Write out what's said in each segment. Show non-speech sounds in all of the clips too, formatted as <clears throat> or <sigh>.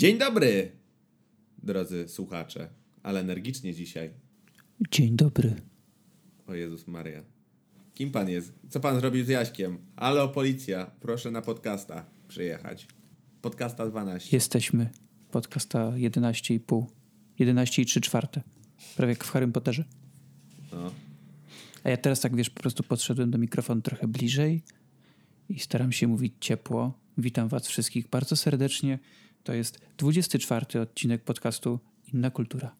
Dzień dobry, drodzy słuchacze, ale energicznie dzisiaj. Dzień dobry. O Jezus Maria. Kim pan jest? Co pan zrobił z Jaśkiem? Alo, policja, proszę na podcasta przyjechać. Podcasta 12. Jesteśmy. Podcasta 11,5. 11 i 3 czwarte. Prawie jak w Harrym Potterze. No. A ja teraz tak, wiesz, po prostu podszedłem do mikrofonu trochę bliżej i staram się mówić ciepło. Witam was wszystkich bardzo serdecznie. To jest 24 odcinek podcastu Inna Kultura.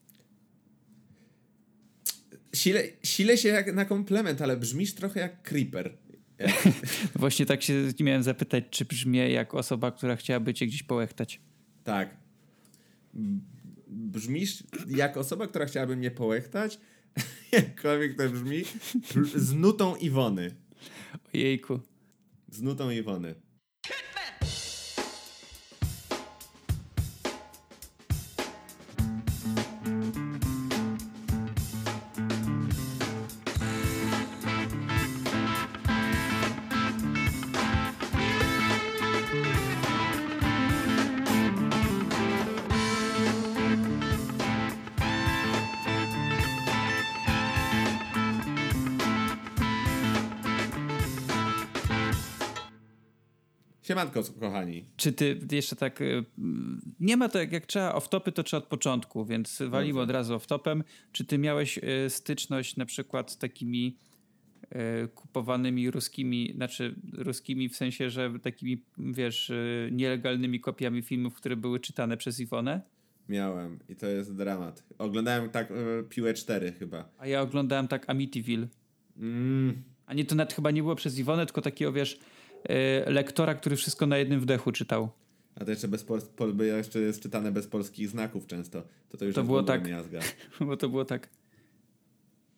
Sile, sile się jak na komplement, ale brzmisz trochę jak creeper. <laughs> Właśnie tak się miałem zapytać, czy brzmię jak osoba, która chciałaby cię gdzieś połechtać. Tak. Brzmisz jak osoba, która chciałaby mnie połechtać, <laughs> jakkolwiek to brzmi, z nutą Iwony. Ojejku. Z nutą Iwony. Siemanko, kochani. Czy ty jeszcze tak. y, Nie ma to jak, jak trzeba off-topy, to trzeba od początku, więc walimy od razu off-topem. Czy ty miałeś y, styczność na przykład z takimi y, kupowanymi ruskimi, znaczy ruskimi w sensie, że takimi, wiesz, nielegalnymi kopiami filmów, które były czytane przez Iwonę? Miałem i to jest dramat. Oglądałem tak Piłę 4 chyba. A ja oglądałem tak Amityville. Mm, A nie, to nawet chyba nie było przez Iwonę, tylko takiego, wiesz, lektora, który wszystko na jednym wdechu czytał. a to jeszcze, bez pol, by jeszcze jest czytane bez polskich znaków często. To to już To było tak. miazga. <laughs> Bo to było tak.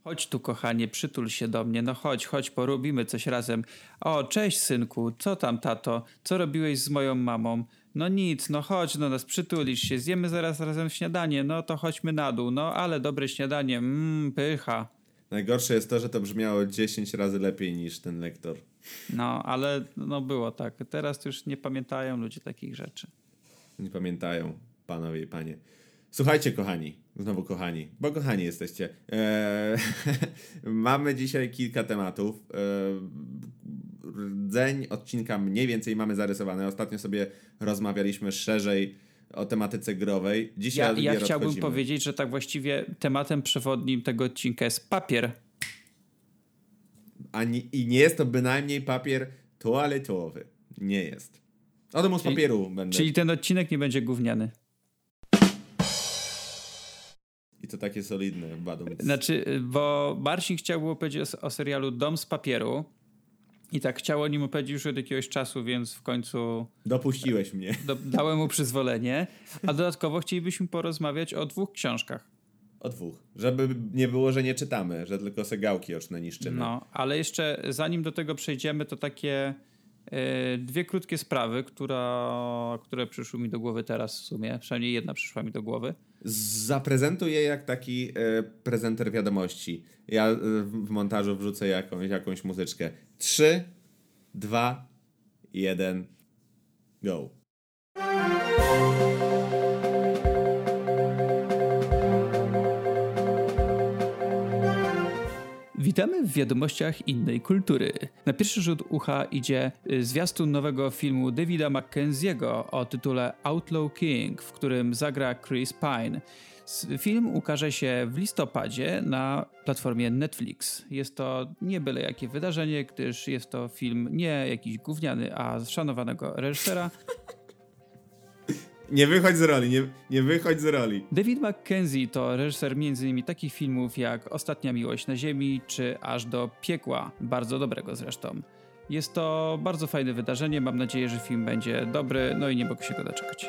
Chodź tu, kochanie, przytul się do mnie. No chodź, chodź, porobimy coś razem. O, cześć, synku. Co tam, tato? Co robiłeś z moją mamą? No nic, no chodź do nas, przytulisz się. Zjemy zaraz razem śniadanie. No to chodźmy na dół. No ale dobre śniadanie. Mmm, pycha. Najgorsze jest to, że to brzmiało 10 razy lepiej niż ten lektor. No, ale no było tak. Teraz już nie pamiętają ludzie takich rzeczy. Nie pamiętają, panowie i panie. Słuchajcie, kochani, znowu kochani, bo kochani jesteście. Eee, <laughs> mamy dzisiaj kilka tematów. Eee, rdzeń odcinka mniej więcej mamy zarysowany. Ostatnio sobie rozmawialiśmy szerzej o tematyce growej. Dzisiaj Ja, ja chciałbym odchodzimy. powiedzieć, że tak właściwie tematem przewodnim tego odcinka jest papier. Ani, I nie jest to bynajmniej papier toaletowy. Nie jest. O domu z Czyli- papieru będę. Czyli ten odcinek nie będzie gówniany. I to takie solidne, badum. Znaczy, y, bo Marcin chciał było powiedzieć o, o serialu Dom z papieru i tak chciał o nim opowiedzieć już od jakiegoś czasu, więc w końcu Dopuściłeś mnie. do, dałem mu przyzwolenie. A dodatkowo chcielibyśmy porozmawiać o dwóch książkach. O dwóch. Żeby nie było, że nie czytamy, że tylko segałki oczne niszczymy. No, ale jeszcze zanim do tego przejdziemy, to takie y, dwie krótkie sprawy, która, które przyszły mi do głowy teraz w sumie. Przynajmniej jedna przyszła mi do głowy. Zaprezentuję jak taki e, prezenter wiadomości. Ja w w montażu wrzucę jakąś, jakąś muzyczkę. Trzy, dwa, jeden, go. Witamy w wiadomościach innej kultury. Na pierwszy rzut ucha idzie y, zwiastun nowego filmu Davida Mackenzie'ego o tytule Outlaw King, w którym zagra Chris Pine. Film ukaże się w listopadzie na platformie Netflix. Jest to nie byle jakie wydarzenie, gdyż jest to film nie jakiś gówniany, a szanowanego reżysera. <laughs> Nie wychodź z roli, nie, nie wychodź z roli. David Mackenzie to reżyser m.in. takich filmów jak Ostatnia Miłość na Ziemi czy Aż do Piekła, bardzo dobrego zresztą. Jest to bardzo fajne wydarzenie, mam nadzieję, że film będzie dobry, no i nie mogę się go doczekać.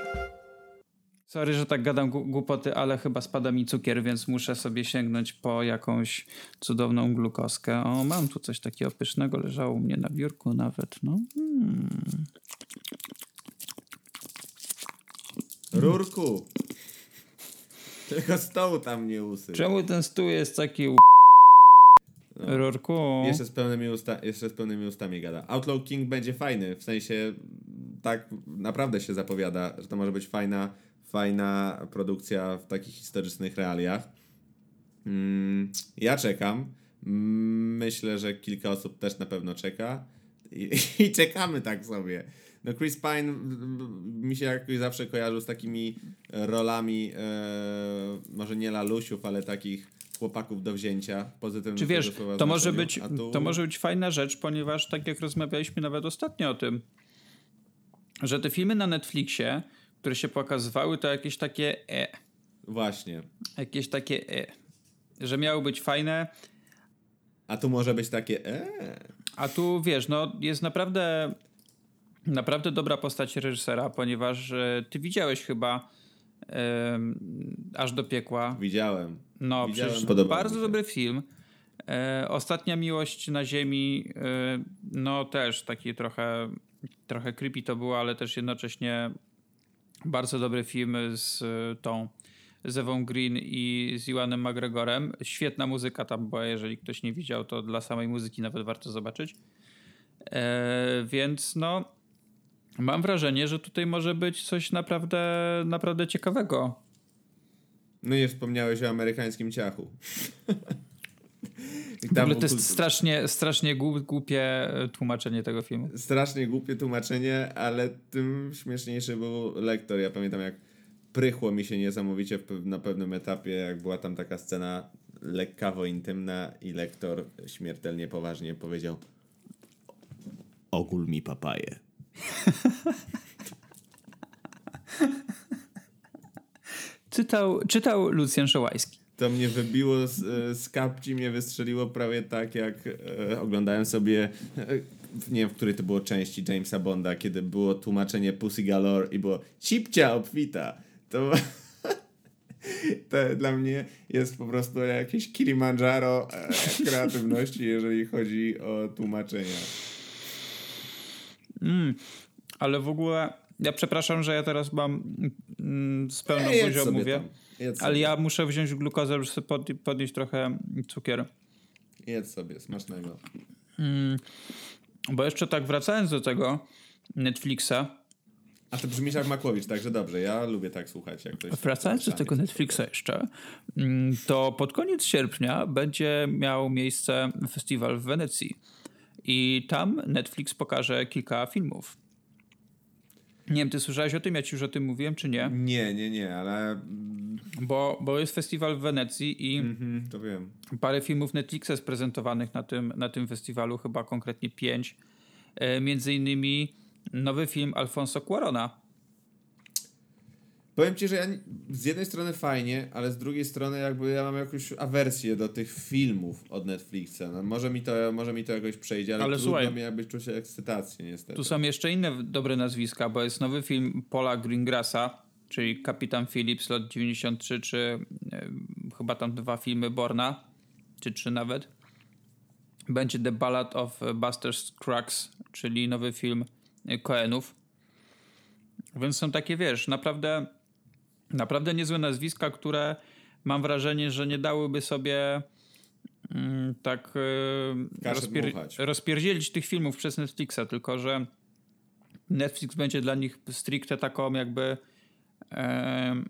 Sorry, że tak gadam głupoty, ale chyba spada mi cukier, więc muszę sobie sięgnąć po jakąś cudowną glukoskę. O, mam tu coś takiego pysznego, leżało u mnie na biurku nawet, no. Hmm. Rurku. Tylko stołu tam nie usyp. Czemu ten stół jest taki u... Rurku? Jeszcze z, pełnymi usta, jeszcze z pełnymi ustami gada. Outlaw King będzie fajny, w sensie tak naprawdę się zapowiada, że to może być fajna fajna produkcja w takich historycznych realiach. Mm, ja czekam. Myślę, że kilka osób też na pewno czeka. I, <laughs> i czekamy tak sobie. No Chris Pine mi się jakoś zawsze kojarzył z takimi rolami, e, może nie lalusiów, ale takich chłopaków do wzięcia. Pozytywnym Czy wiesz, to może, być, tu... to może być fajna rzecz, ponieważ tak jak rozmawialiśmy nawet ostatnio o tym, że te filmy na Netflixie, które się pokazywały, to jakieś takie e. Właśnie. Jakieś takie e. Że miały być fajne. A tu może być takie e. A tu wiesz, no jest naprawdę naprawdę dobra postać reżysera, ponieważ e, ty widziałeś chyba aż do piekła. Widziałem. No, Widziałem, przecież bardzo dobry film. E, Ostatnia miłość na ziemi, e, no też taki trochę, trochę creepy to było, ale też jednocześnie bardzo dobry film z tą z Ewą Green i z Iwanem McGregorem. Świetna muzyka tam była, jeżeli ktoś nie widział, to dla samej muzyki nawet warto zobaczyć. Więc no, mam wrażenie, że tutaj może być coś naprawdę, naprawdę ciekawego. No nie wspomniałeś o amerykańskim ciachu. <laughs> w ogóle to jest strasznie, strasznie głupie tłumaczenie tego filmu. Strasznie głupie tłumaczenie, ale tym śmieszniejszy był lektor. Ja pamiętam jak prychło mi się niesamowicie na pewnym etapie, jak była tam taka scena lekkawo intymna i lektor śmiertelnie poważnie powiedział ogól mi papaję. <laughs> czytał, czytał Lucjan Szołajski. To mnie wybiło z, z kapci, mnie wystrzeliło prawie tak, jak e, oglądałem sobie, e, nie wiem, w której to było części Jamesa Bonda, kiedy było tłumaczenie Pussy Galore i było cipcia obfita. To, <laughs> to dla mnie jest po prostu jakieś Kilimandżaro e, kreatywności, jeżeli chodzi o tłumaczenia. Mm, ale w ogóle ja przepraszam, że ja teraz mam mm, z pełną ja buzią mówię, ale ja muszę wziąć glukozę, żeby sobie pod, podnieść trochę cukier. Jedz sobie, smacznego. Mm, bo jeszcze tak wracając do tego Netflixa. A to brzmisz jak Makłowicz, także dobrze, ja lubię tak słuchać. Jak ktoś wracając do tego Netflixa jeszcze, mm, to pod koniec sierpnia będzie miał miejsce festiwal w Wenecji. I tam Netflix pokaże kilka filmów. Nie wiem, ty słyszałeś o tym? Ja ci już o tym mówiłem, czy nie? Nie, nie, nie, ale... Bo, bo jest festiwal w Wenecji i to wiem. parę filmów Netflixa jest prezentowanych na tym, na tym festiwalu, chyba konkretnie pięć. E, między innymi nowy film Alfonso Cuarona, Powiem ci, że ja z jednej strony fajnie, ale z drugiej strony jakby ja mam jakąś awersję do tych filmów od Netflixa. No może, mi to, może mi to jakoś przejdzie, ale, ale trudno słuchaj, mi jakby czuć ekscytację niestety. Tu są jeszcze inne dobre nazwiska, bo jest nowy film Paula Greengrassa, czyli Kapitan Phillips, lot 93, czy e, chyba tam dwa filmy Borna, czy trzy nawet. Będzie The Ballad of Buster Scruggs, czyli nowy film Coenów. Więc są takie, wiesz, naprawdę Naprawdę niezłe nazwiska, które mam wrażenie, że nie dałyby sobie mm, tak y, rozpier rozpierdzielić tych filmów przez Netflixa, tylko że Netflix będzie dla nich stricte taką jakby e,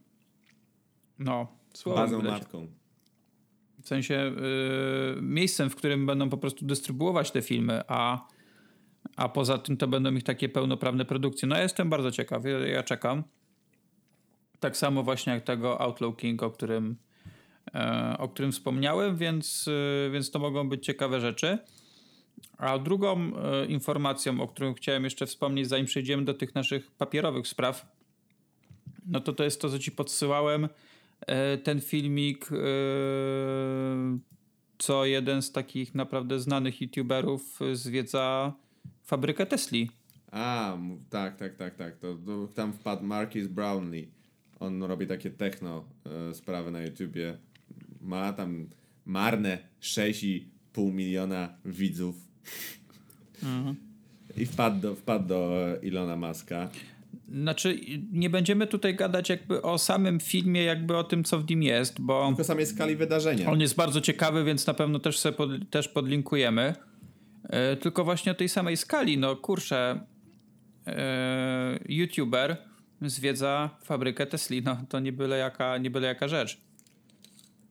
no, bazą matką. W sensie y, miejscem, w którym będą po prostu dystrybuować te filmy, a, a poza tym to będą ich takie pełnoprawne produkcje. No ja jestem bardzo ciekaw, ja, ja czekam. Tak samo właśnie jak tego Outlaw King, o którym, e, o którym wspomniałem, więc, e, więc to mogą być ciekawe rzeczy. A drugą e, informacją, o którą chciałem jeszcze wspomnieć, zanim przejdziemy do tych naszych papierowych spraw, no to to jest to, co ci podsyłałem. Ten filmik, co jeden z takich naprawdę znanych youtuberów zwiedza fabrykę Tesli. A, tak, tak, tak, tak. To, to tam wpadł Marcus Brownlee on robi takie techno e, sprawy na YouTubie. Ma tam marne 6,5 miliona widzów. Mhm. I wpadł do, wpadł do Ilona Maska. Znaczy, nie będziemy tutaj gadać jakby o samym filmie, jakby o tym, co w nim jest, bo... Tylko samej skali wydarzenia. On jest bardzo ciekawy, więc na pewno też sobie pod, też podlinkujemy. E, tylko właśnie o tej samej skali, no kurczę, e, YouTuber zwiedza fabrykę Tesli. No, to nie byle jaka, nie byle jaka rzecz.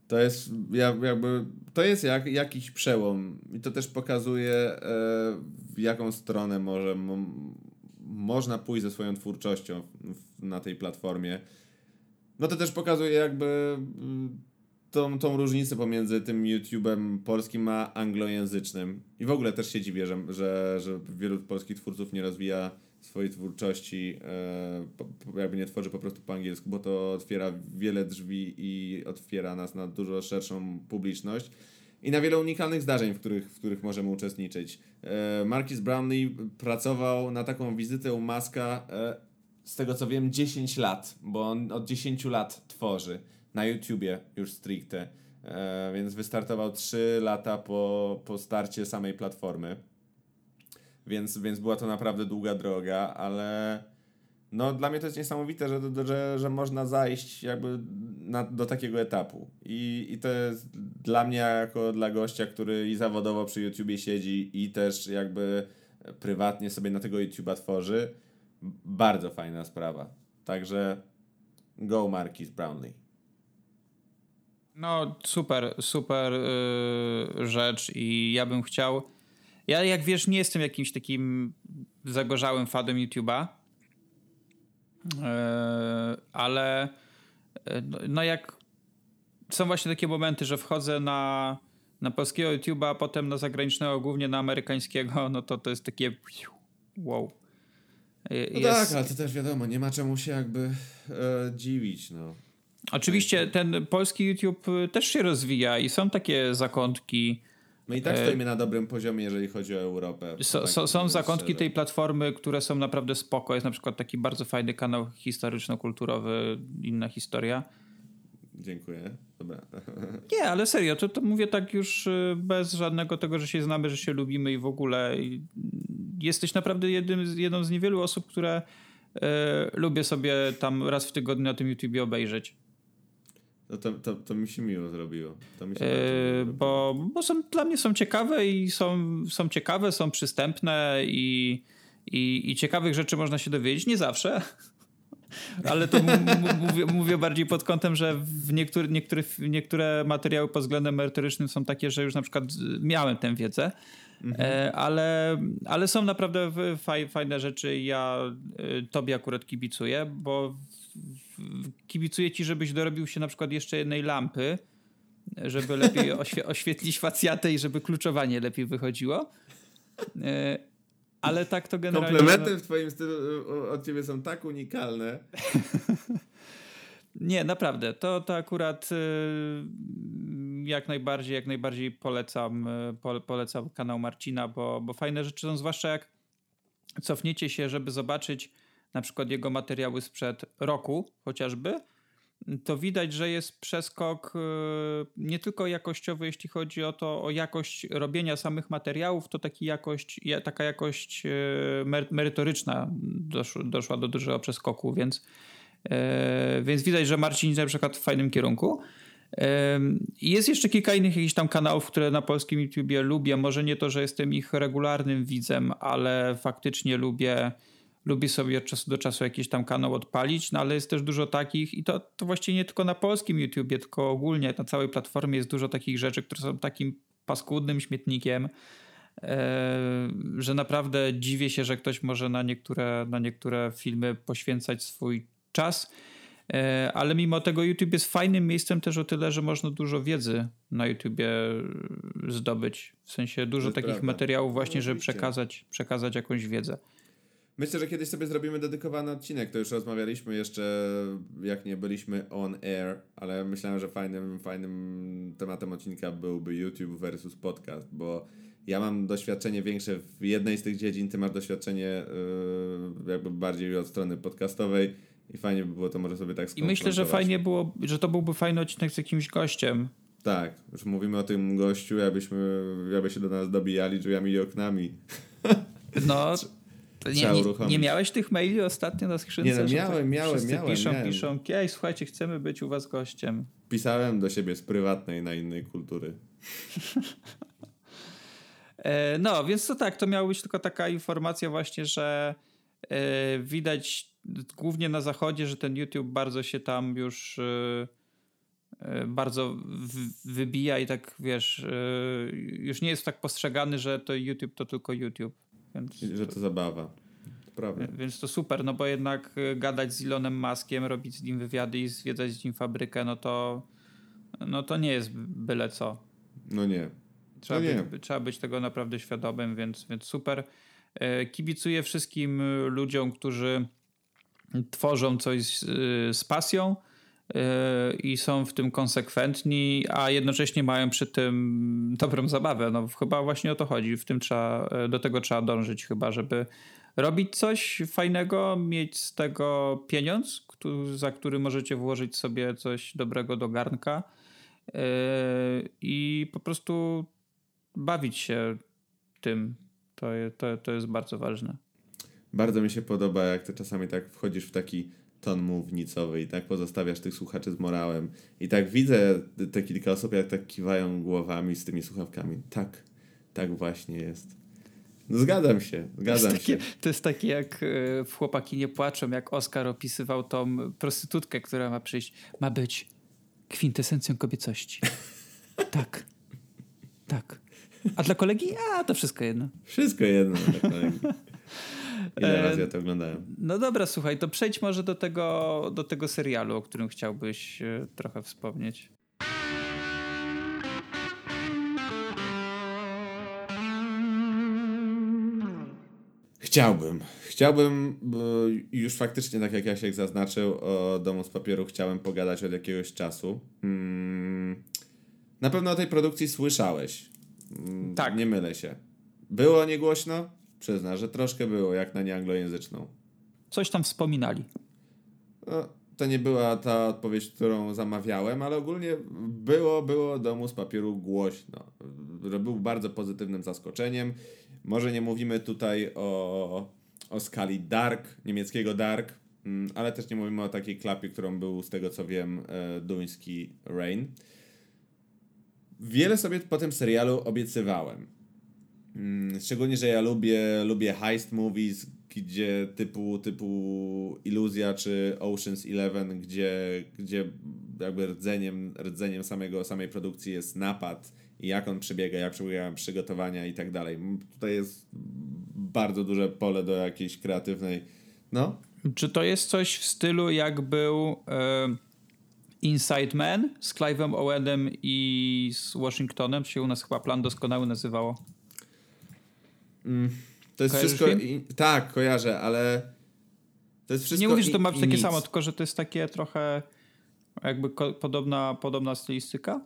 To jest jakby, to jest jak, jakiś przełom i to też pokazuje e, w jaką stronę może można pójść ze swoją twórczością w, na tej platformie. No to też pokazuje jakby mm, tą, tą różnicę pomiędzy tym YouTube'em polskim a anglojęzycznym. I w ogóle też się dziwię, że, że, że wielu polskich twórców nie rozwija swojej twórczości, e, jakby nie tworzy po prostu po angielsku, bo to otwiera wiele drzwi i otwiera nas na dużo szerszą publiczność i na wiele unikalnych zdarzeń, w których, w których możemy uczestniczyć. E, Marcus Brownlee pracował na taką wizytę u Maska e, z tego co wiem 10 lat, bo on od 10 lat tworzy na YouTubie już stricte, więc wystartował 3 lata po, po starcie samej platformy. Więc, więc była to naprawdę długa droga, ale no dla mnie to jest niesamowite, że, że, że można zajść jakby na, do takiego etapu. I, I to jest dla mnie, jako dla gościa, który i zawodowo przy YouTubie siedzi i też jakby prywatnie sobie na tego YouTube'a tworzy, bardzo fajna sprawa. Także go Marquis Brownlee. No super, super yy, rzecz i ja bym chciał ja jak wiesz nie jestem jakimś takim zagorzałym fanem YouTube'a, yy, ale yy, no jak są właśnie takie momenty, że wchodzę na, na polskiego YouTube'a, a potem na zagranicznego, głównie na amerykańskiego, no to to jest takie wow. No jest... tak, ale to też wiadomo, nie ma czemu się jakby e, dziwić, no. Oczywiście ten polski YouTube też się rozwija i są takie zakątki. My i tak e, stoimy na dobrym poziomie, jeżeli chodzi o Europę. So, tak so, są zakątki szczerze. tej platformy, które są naprawdę spoko. Jest na przykład taki bardzo fajny kanał historyczno-kulturowy, inna historia. Dziękuję. Dobra. <laughs> Nie, ale serio, to, to mówię tak już y, bez żadnego tego, że się znamy, że się lubimy i w ogóle. Jesteś naprawdę jednym, jedną z niewielu osób, które y, lubię sobie tam raz w tygodniu na tym YouTubie obejrzeć. No to, to, to mi się miło zrobiło. Się yy, bo bo są, dla mnie są ciekawe i są, są ciekawe, są przystępne i, i, i ciekawych rzeczy można się dowiedzieć. Nie zawsze, <laughs> ale to mówię, mówię, bardziej pod kątem, że w niektóry, niektóre, niektóre materiały pod względem merytorycznym są takie, że już na przykład miałem tę wiedzę, mhm. E, ale, ale są naprawdę fajne rzeczy. Ja e, tobie akurat kibicuję, bo kibicuję ci, żebyś dorobił się na przykład jeszcze jednej lampy, żeby lepiej <laughs> oświe oświetlić facjatę i żeby kluczowanie lepiej wychodziło. E, ale tak to generalnie... Komplementy w twoim stylu od ciebie są tak unikalne. <laughs> Nie, naprawdę. To, to akurat y, jak najbardziej, jak najbardziej polecam, y, polecam kanał Marcina, bo, bo fajne rzeczy są, zwłaszcza jak cofniecie się, żeby zobaczyć na przykład jego materiały sprzed roku chociażby, to widać, że jest przeskok y, nie tylko jakościowy, jeśli chodzi o to, o jakość robienia samych materiałów, to taki jakość, taka jakość y, merytoryczna doszła, do dużego przeskoku, więc, y, więc widać, że Marcin na przykład w fajnym kierunku. Jest jeszcze kilka innych jakichś tam kanałów, które na polskim YouTubie lubię. Może nie to, że jestem ich regularnym widzem, ale faktycznie lubię lubi sobie od czasu do czasu jakiś tam kanał odpalić, no ale jest też dużo takich i to, to właściwie nie tylko na polskim YouTubie, tylko ogólnie na całej platformie jest dużo takich rzeczy, które są takim paskudnym śmietnikiem, e, że naprawdę dziwię się, że ktoś może na niektóre, na niektóre filmy poświęcać swój czas. E, ale mimo tego YouTube jest fajnym miejscem też o tyle, że można dużo wiedzy na YouTubie zdobyć. W sensie dużo takich prawda. materiałów właśnie, no, żeby przekazać, przekazać jakąś wiedzę. Myślę, że kiedyś sobie zrobimy dedykowany odcinek. To już rozmawialiśmy jeszcze, jak nie byliśmy on air, ale myślałem, że fajnym, fajnym tematem odcinka byłby YouTube versus podcast, bo ja mam doświadczenie większe w jednej z tych dziedzin, ty masz doświadczenie yy, jakby bardziej od strony podcastowej i fajnie by było to może sobie tak I myślę, że fajnie było, że to byłby fajny odcinek z jakimś gościem. Tak, już mówimy o tym gościu, jakbyśmy, jakby się do nas dobijali drzwiami i oknami. No, <laughs> nie, nie, nie, miałeś tych maili ostatnio na skrzynce? Nie, no miałem, tak miałem, miałem. piszą, miałem. piszą, kiej, słuchajcie, chcemy być u was gościem. Pisałem do siebie z prywatnej na innej kultury. <laughs> E, no, więc to tak, to miała być tylko taka informacja właśnie, że e, widać głównie na zachodzie, że ten YouTube bardzo się tam już bardzo wybija i tak wiesz, już nie jest tak postrzegany, że to YouTube to tylko YouTube. Więc że to zabawa. Prawda. Więc to super, no bo jednak gadać z Elonem Muskiem, robić z nim wywiady i zwiedzać z nim fabrykę, no to, no to nie jest byle co. No nie. Trzeba, no nie. Być, trzeba być tego naprawdę świadomym, więc, więc super. E, kibicuję wszystkim ludziom, którzy tworzą coś z, z pasją i są w tym konsekwentni, a jednocześnie mają przy tym dobrą zabawę. No chyba właśnie o to chodzi. W tym trzeba, e, do tego trzeba dążyć chyba, żeby robić coś fajnego, mieć z tego pieniądz, za który możecie włożyć sobie coś dobrego do garnka i po prostu bawić się tym. To, to, to jest bardzo ważne. Bardzo mi się podoba, jak ty czasami tak wchodzisz w taki ton mównicowy i tak pozostawiasz tych słuchaczy z morałem. I tak widzę te kilka osób, jak tak kiwają głowami z tymi słuchawkami. Tak, tak właśnie jest. No zgadzam się, zgadzam to się. to jest takie jak e, w Chłopaki nie płaczą, jak Oskar opisywał tą prostytutkę, która ma przyjść. Ma być kwintesencją kobiecości. <laughs> tak. Tak. A dla kolegi? A, to wszystko jedno. Wszystko jedno dla kolegi. <laughs> Ile razy ja to oglądałem. No dobra, słuchaj, to przejdź może do tego, do tego serialu, o którym chciałbyś e, trochę wspomnieć. Chciałbym. Chciałbym, już faktycznie, tak jak Jasiek zaznaczył, o Domu z Papieru chciałem pogadać od jakiegoś czasu. Hmm. Na pewno o tej produkcji słyszałeś. Mm, tak. Nie mylę się. Było niegłośno? Przyzna, że troszkę było, jak na nieanglojęzyczną. Coś tam wspominali. No, to nie była ta odpowiedź, którą zamawiałem, ale ogólnie było, było domu z papieru głośno. Był bardzo pozytywnym zaskoczeniem. Może nie mówimy tutaj o, o skali Dark, niemieckiego Dark, mm, ale też nie mówimy o takiej klapie, którą był, z tego co wiem, e, duński Rain. Wiele sobie po tym serialu obiecywałem. Mm, szczególnie, że ja lubię, lubię heist movies, gdzie typu, typu Iluzja czy Ocean's Eleven, gdzie, gdzie jakby rdzeniem, rdzeniem samego, samej produkcji jest napad i jak on przebiega, jak przebiegają przygotowania i tak dalej. Tutaj jest bardzo duże pole do jakiejś kreatywnej. No. Czy to jest coś w stylu, jak był. Inside Man z Clive'em Owenem i z Washingtonem, się u nas chyba Plan Doskonały nazywało. Mm, to jest Kojarzysz wszystko... I, tak, kojarzę, ale to jest wszystko Nie mówisz, że to ma być takie nic. samo, tylko że to jest takie trochę jakby podobna, podobna stylistyka?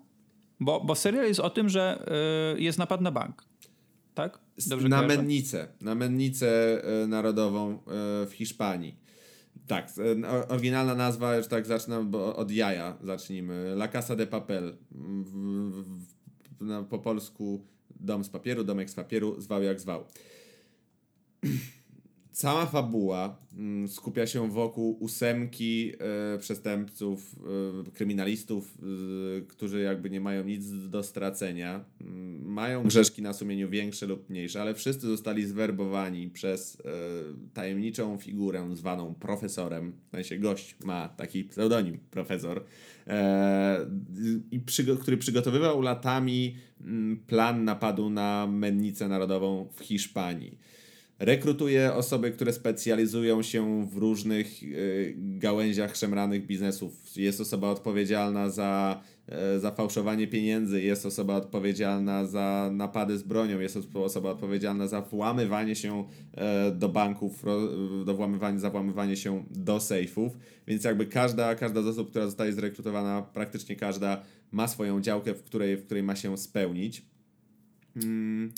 Bo, bo serial jest o tym, że y, jest napad na bank. Tak? Dobrze na kojarzę? mennicę. Na mennicę y, narodową y, w Hiszpanii. Tak, oryginalna nazwa, już tak zacznę bo od jaja zacznijmy. La Casa de Papel. W, w, na, po polsku dom z papieru, domek z papieru, zwał jak zwał. <clears throat> Cała fabuła mm, skupia się wokół ósemki e, przestępców, e, kryminalistów, e, którzy jakby nie mają nic do stracenia. Mm, mają grzeszki na sumieniu większe lub mniejsze, ale wszyscy zostali zwerbowani przez tajemniczą figurę zwaną profesorem. W sensie gość ma taki pseudonim, profesor, i który przygotowywał latami mm, plan napadu na mennicę narodową w Hiszpanii rekrutuje osoby, które specjalizują się w różnych y, gałęziach szemranych biznesów. Jest osoba odpowiedzialna za, za fałszowanie pieniędzy, jest osoba odpowiedzialna za napady z bronią, jest osoba odpowiedzialna za włamywanie się y, do banków, do włamywanie, za włamywanie się do sejfów. Więc jakby każda, każda z osób, która zostaje zrekrutowana, praktycznie każda ma swoją działkę, w której, w której ma się spełnić. Hmm.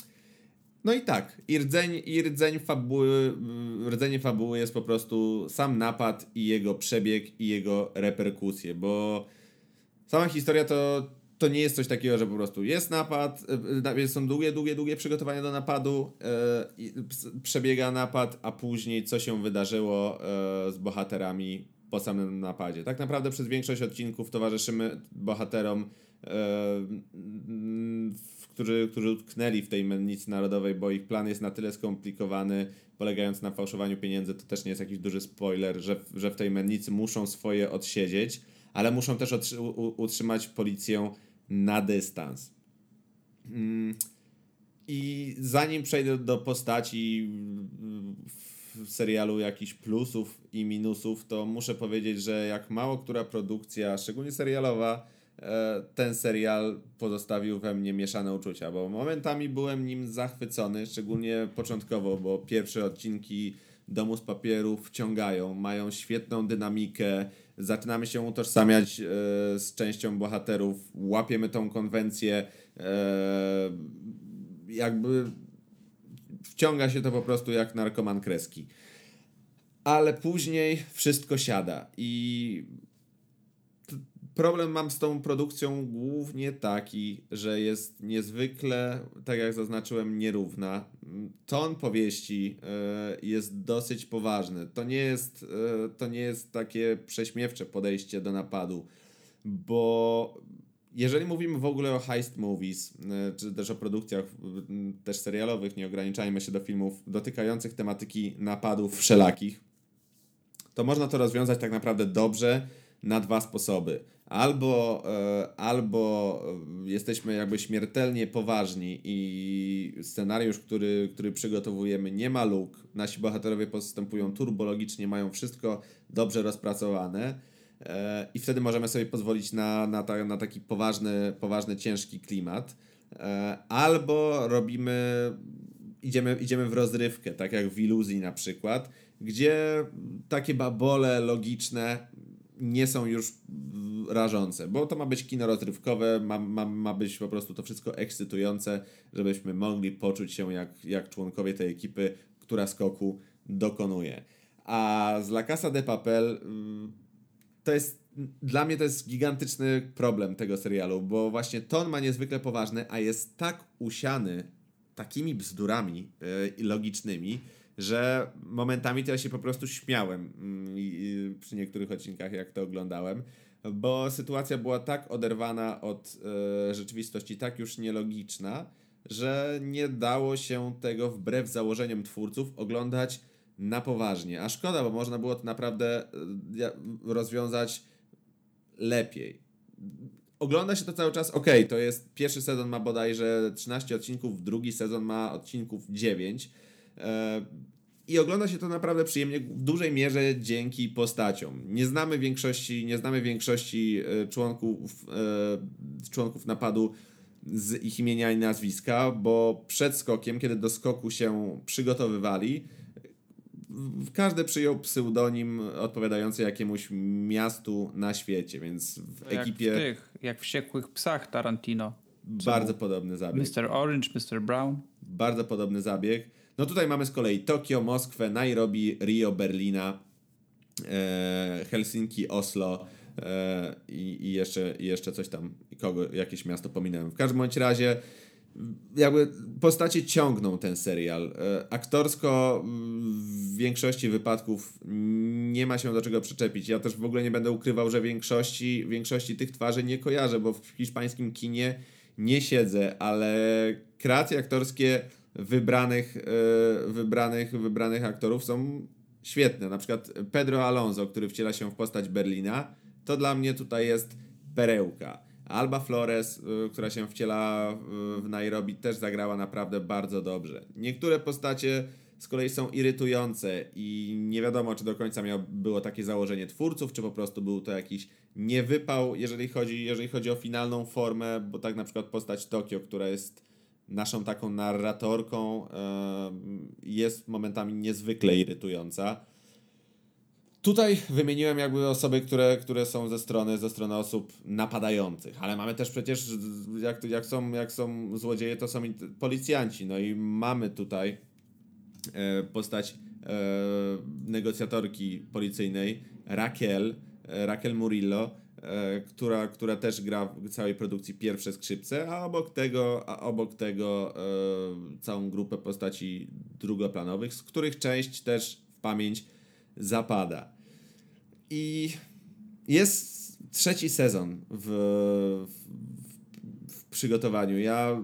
No i tak, i rdzeń, i rdzeń fabuły, rdzenie fabuły jest po prostu sam napad i jego przebieg i jego reperkusje, bo sama historia to, to nie jest coś takiego, że po prostu jest napad, e, są długie, długie, długie przygotowania do napadu, e, przebiega napad, a później co się wydarzyło e, z bohaterami po samym napadzie. Tak naprawdę przez większość odcinków towarzyszymy bohaterom, którzy, którzy utknęli w tej mennicy narodowej, bo ich plan jest na tyle skomplikowany, polegający na fałszowaniu pieniędzy, to też nie jest jakiś duży spoiler, że, że w tej mennicy muszą swoje odsiedzieć, ale muszą też utrzymać policję na dystans. Mm. I zanim przejdę do postaci w serialu jakichś plusów i minusów, to muszę powiedzieć, że jak mało która produkcja, szczególnie serialowa, e, ten serial pozostawił we mnie mieszane uczucia, bo momentami byłem nim zachwycony, szczególnie początkowo, bo pierwsze odcinki Domu z Papieru wciągają, mają świetną dynamikę, zaczynamy się utożsamiać e, z częścią bohaterów, łapiemy tą konwencję, e, jakby wciąga się to po prostu jak narkoman kreski. Ale później wszystko siada i problem mam z tą produkcją głównie taki, że jest niezwykle, tak jak zaznaczyłem, nierówna. Ton powieści y, jest dosyć poważny. To nie jest, y, to nie jest takie prześmiewcze podejście do napadu, bo jeżeli mówimy w ogóle o heist movies, e, czy też o produkcjach też serialowych, nie ograniczajmy się do filmów dotykających tematyki napadów wszelakich, to można to rozwiązać tak naprawdę dobrze na dwa sposoby. Albo, e, albo jesteśmy jakby śmiertelnie poważni i scenariusz, który, który przygotowujemy nie ma luk, nasi bohaterowie postępują turbologicznie, mają wszystko dobrze rozpracowane, E, i wtedy możemy sobie pozwolić na, na, ta, na taki poważny, poważny, ciężki klimat. E, albo robimy, idziemy, idziemy w rozrywkę, tak jak w iluzji na przykład, gdzie takie babole logiczne nie są już rażące, bo to ma być kino rozrywkowe, ma, ma, ma być po prostu to wszystko ekscytujące, żebyśmy mogli poczuć się jak, jak członkowie tej ekipy, która skoku dokonuje. A z La Casa de Papel mm, to jest dla mnie to jest gigantyczny problem tego serialu, bo właśnie ton ma niezwykle poważny, a jest tak usiany takimi bzdurami yy, logicznymi, że momentami to ja się po prostu śmiałem yy, przy niektórych odcinkach, jak to oglądałem, bo sytuacja była tak oderwana od yy, rzeczywistości, tak już nielogiczna, że nie dało się tego wbrew założeniom twórców oglądać na poważnie. A szkoda, bo można było to naprawdę e, rozwiązać lepiej. Ogląda się to cały czas, ok, to jest pierwszy sezon ma bodajże 13 odcinków, drugi sezon ma odcinków 9. E, I ogląda się to naprawdę przyjemnie, w dużej mierze dzięki postaciom. Nie znamy większości, nie znamy większości e, członków, członków napadu z ich imienia i nazwiska, bo przed skokiem, kiedy do skoku się przygotowywali, każdy przyjął pseudonim odpowiadający jakiemuś miastu na świecie, więc w jak ekipie... W tych, jak Wściekłych Psach Tarantino. Bardzo podobny zabieg. Mr. Orange, Mr. Brown. Bardzo podobny zabieg. No tutaj mamy z kolei Tokio, Moskwę, Nairobi, Rio, Berlina, e, Helsinki, Oslo e, i, jeszcze, jeszcze coś tam, kogo, jakieś miasto pominąłem. W każdym bądź razie jakby postacie ciągną ten serial. E, aktorsko w większości wypadków nie ma się do czego przyczepić. Ja też w ogóle nie będę ukrywał, że większości, większości tych twarzy nie kojarzę, bo w hiszpańskim kinie nie siedzę, ale kreacje aktorskie wybranych, e, wybranych, wybranych aktorów są świetne. Na przykład Pedro Alonso, który wciela się w postać Berlina, to dla mnie tutaj jest perełka. Alba Flores, y, która się wciela w Nairobi, też zagrała naprawdę bardzo dobrze. Niektóre postacie z kolei są irytujące i nie wiadomo, czy do końca miało, było takie założenie twórców, czy po prostu był to jakiś niewypał, jeżeli chodzi, jeżeli chodzi o finalną formę, bo tak na przykład postać Tokio, która jest naszą taką narratorką, jest momentami niezwykle irytująca. Tutaj wymieniłem jakby osoby, które, które są ze strony, ze strony osób napadających, ale mamy też przecież, jak, jak, są, jak są złodzieje, to są policjanci. No i mamy tutaj e, postać e, negocjatorki policyjnej, Raquel, e, Raquel Murillo, e, która, która też gra w całej produkcji pierwsze skrzypce, a obok tego, a obok tego e, całą grupę postaci drugoplanowych, z których część też w pamięć zapada. I jest trzeci sezon w, w, w przygotowaniu. Ja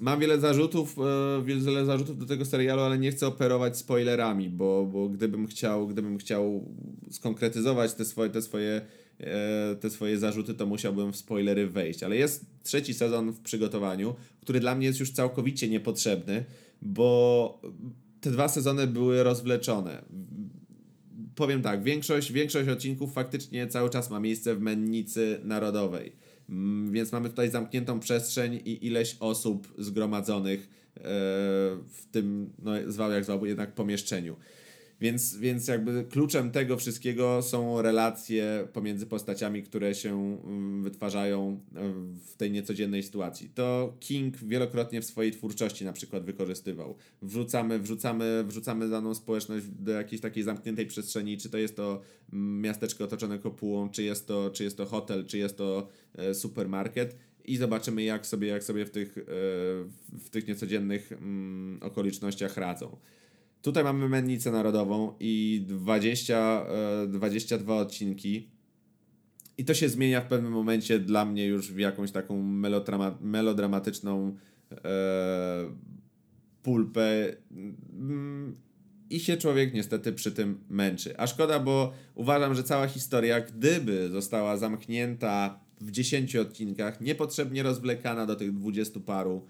mam wiele zarzutów, e, wiele zarzutów do tego serialu, ale nie chcę operować spoilerami, bo, bo gdybym chciał, gdybym chciał skonkretyzować te swoje, te swoje e, te swoje zarzuty, to musiałbym w spoilery wejść. Ale jest trzeci sezon w przygotowaniu, który dla mnie jest już całkowicie niepotrzebny, bo te dwa sezony były rozwleczone. Powiem tak, większość, większość odcinków faktycznie cały czas ma miejsce w mennicy narodowej. Mm, więc mamy tutaj zamkniętą przestrzeń i ileś osób zgromadzonych e, w tym, no zwał jak zwał, jednak pomieszczeniu. Więc, więc jakby kluczem tego wszystkiego są relacje pomiędzy postaciami, które się mm, wytwarzają e, w tej niecodziennej sytuacji. To King wielokrotnie w swojej twórczości na przykład wykorzystywał. Wrzucamy, wrzucamy, wrzucamy daną społeczność do jakiejś takiej zamkniętej przestrzeni, czy to jest to mm, miasteczko otoczone kopułą, czy jest to, czy jest to hotel, czy jest to e, supermarket i zobaczymy jak sobie, jak sobie w tych, e, w tych niecodziennych mm, okolicznościach radzą. Tutaj mamy mennicę narodową i 20, 22 e, odcinki. I to się zmienia w pewnym momencie dla mnie już w jakąś taką melodrama, melodramatyczną e, pulpę. I się człowiek niestety przy tym męczy. A szkoda, bo uważam, że cała historia, gdyby została zamknięta w 10 odcinkach, niepotrzebnie rozwlekana do tych 20 paru,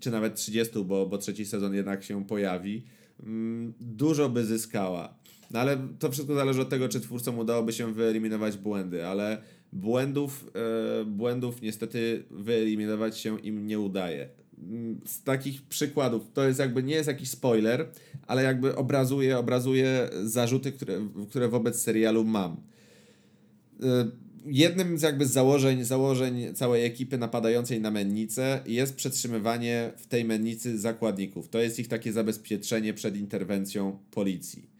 czy nawet 30, bo, bo trzeci sezon jednak się pojawi, mm, dużo by zyskała. No ale to wszystko zależy od tego, czy twórcom udałoby się wyeliminować błędy, ale błędów, e, błędów niestety wyeliminować się im nie udaje. Mm, z takich przykładów, to jest jakby nie jest jakiś spoiler, ale jakby obrazuje, obrazuje zarzuty, które, które wobec serialu mam. E, jednym z jakby założeń, założeń całej ekipy napadającej na mennicę jest przetrzymywanie w tej mennicy zakładników. To jest ich takie zabezpieczenie przed interwencją policji.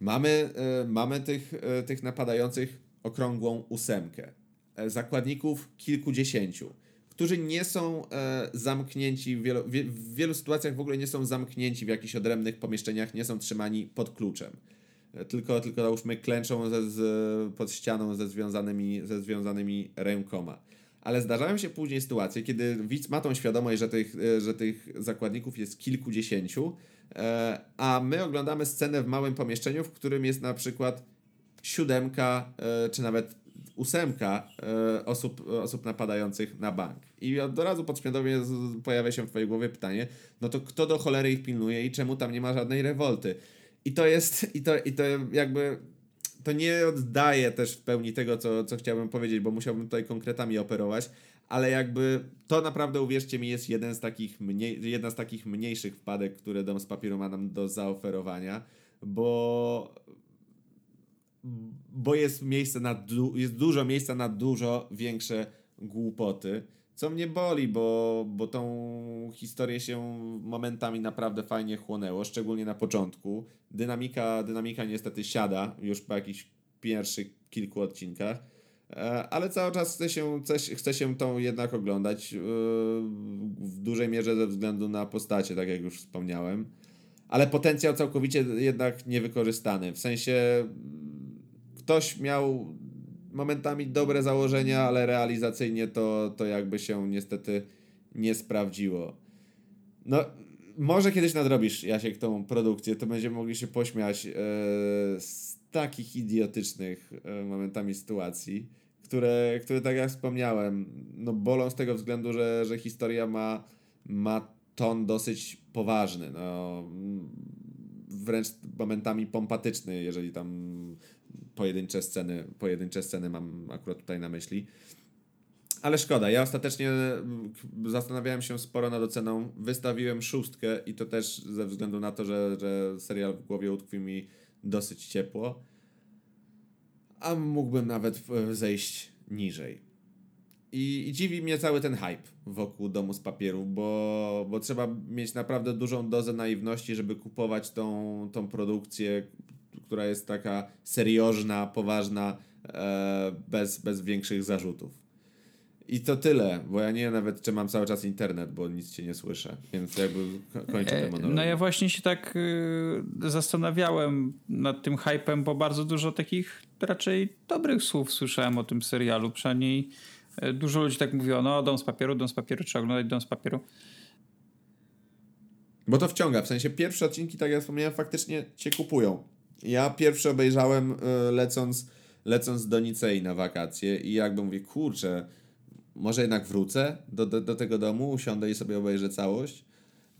Mamy, y, mamy tych, y, tych napadających okrągłą ósemkę. E, zakładników kilkudziesięciu, którzy nie są e, zamknięci, w wielu, w wielu sytuacjach w ogóle nie są zamknięci w jakichś odrębnych pomieszczeniach, nie są trzymani pod kluczem tylko, tylko załóżmy klęczą ze, z, pod ścianą ze związanymi, ze związanymi rękoma. Ale zdarzają się później sytuacje, kiedy widz ma tą świadomość, że tych, że tych zakładników jest kilkudziesięciu, e, a my oglądamy scenę w małym pomieszczeniu, w którym jest na przykład siódemka, e, czy nawet ósemka e, osób, osób napadających na bank. I od razu podświadomie pojawia się w twojej głowie pytanie, no to kto do cholery ich pilnuje i czemu tam nie ma żadnej rewolty? I to jest, i to, i to jakby, to nie oddaje też w pełni tego, co, co chciałbym powiedzieć, bo musiałbym tutaj konkretami operować, ale jakby to naprawdę, uwierzcie mi, jest jeden z takich mniej, jedna z takich mniejszych wpadek, które Dom z Papieru ma nam do zaoferowania, bo bo jest miejsce na du- jest dużo miejsca na dużo większe głupoty. Co mnie boli, bo, bo tą historię się momentami naprawdę fajnie chłonęło, szczególnie na początku. Dynamika, dynamika niestety siada już po jakichś pierwszych kilku odcinkach, e, ale cały czas chce się, chce, się tą jednak oglądać e, w dużej mierze ze względu na postacie, tak jak już wspomniałem. Ale potencjał całkowicie jednak niewykorzystany. W sensie ktoś miał momentami dobre założenia, ale realizacyjnie to, to jakby się niestety nie sprawdziło. No, może kiedyś nadrobisz, Jasiek, tą produkcję, to będziemy mogli się pośmiać e, z takich idiotycznych e, momentami sytuacji, które, które, tak jak wspomniałem, no bolą z tego względu, że, że historia ma, ma ton dosyć poważny, no, wręcz momentami pompatyczny, jeżeli tam pojedyncze sceny, pojedyncze sceny mam akurat tutaj na myśli. Ale szkoda, ja ostatecznie mm, zastanawiałem się sporo nad oceną. Wystawiłem szóstkę i to też ze względu na to, że, że serial w głowie utkwił mi dosyć ciepło. A mógłbym nawet zejść niżej. I, I, dziwi mnie cały ten hype wokół domu z papieru, bo, bo trzeba mieć naprawdę dużą dozę naiwności, żeby kupować tą, tą produkcję, która jest taka seriożna, poważna, e, bez, bez większych zarzutów. I to tyle, bo ja nie wiem nawet, czy mam cały czas internet, bo nic cię nie słyszę, więc jakby kończę ten monolog. No ja właśnie się tak y, zastanawiałem nad tym hypem, bo bardzo dużo takich raczej dobrych słów słyszałem o tym serialu, przynajmniej E, dużo ludzi tak mówiło, no dom z papieru, dom z papieru, trzeba oglądać dom z papieru. Bo to wciąga, w sensie pierwsze odcinki, tak jak wspomniałem, faktycznie cię kupują. Ja pierwszy obejrzałem y, lecąc, lecąc do Nicei na wakacje i jakby mówię, kurczę, może jednak wrócę do, do, do tego domu, usiądę i sobie obejrzę całość,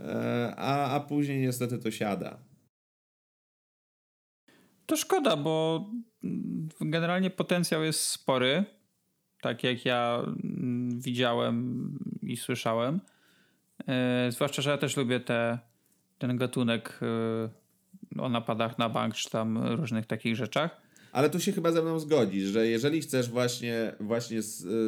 e, a, a później niestety to siada. To szkoda, bo generalnie potencjał jest spory, tak jak ja mm, widziałem i słyszałem. E, zwłaszcza, że ja też lubię te, ten gatunek e, o napadach na bank, czy tam różnych takich rzeczach. Ale tu się chyba ze mną zgodzisz, że jeżeli chcesz właśnie, właśnie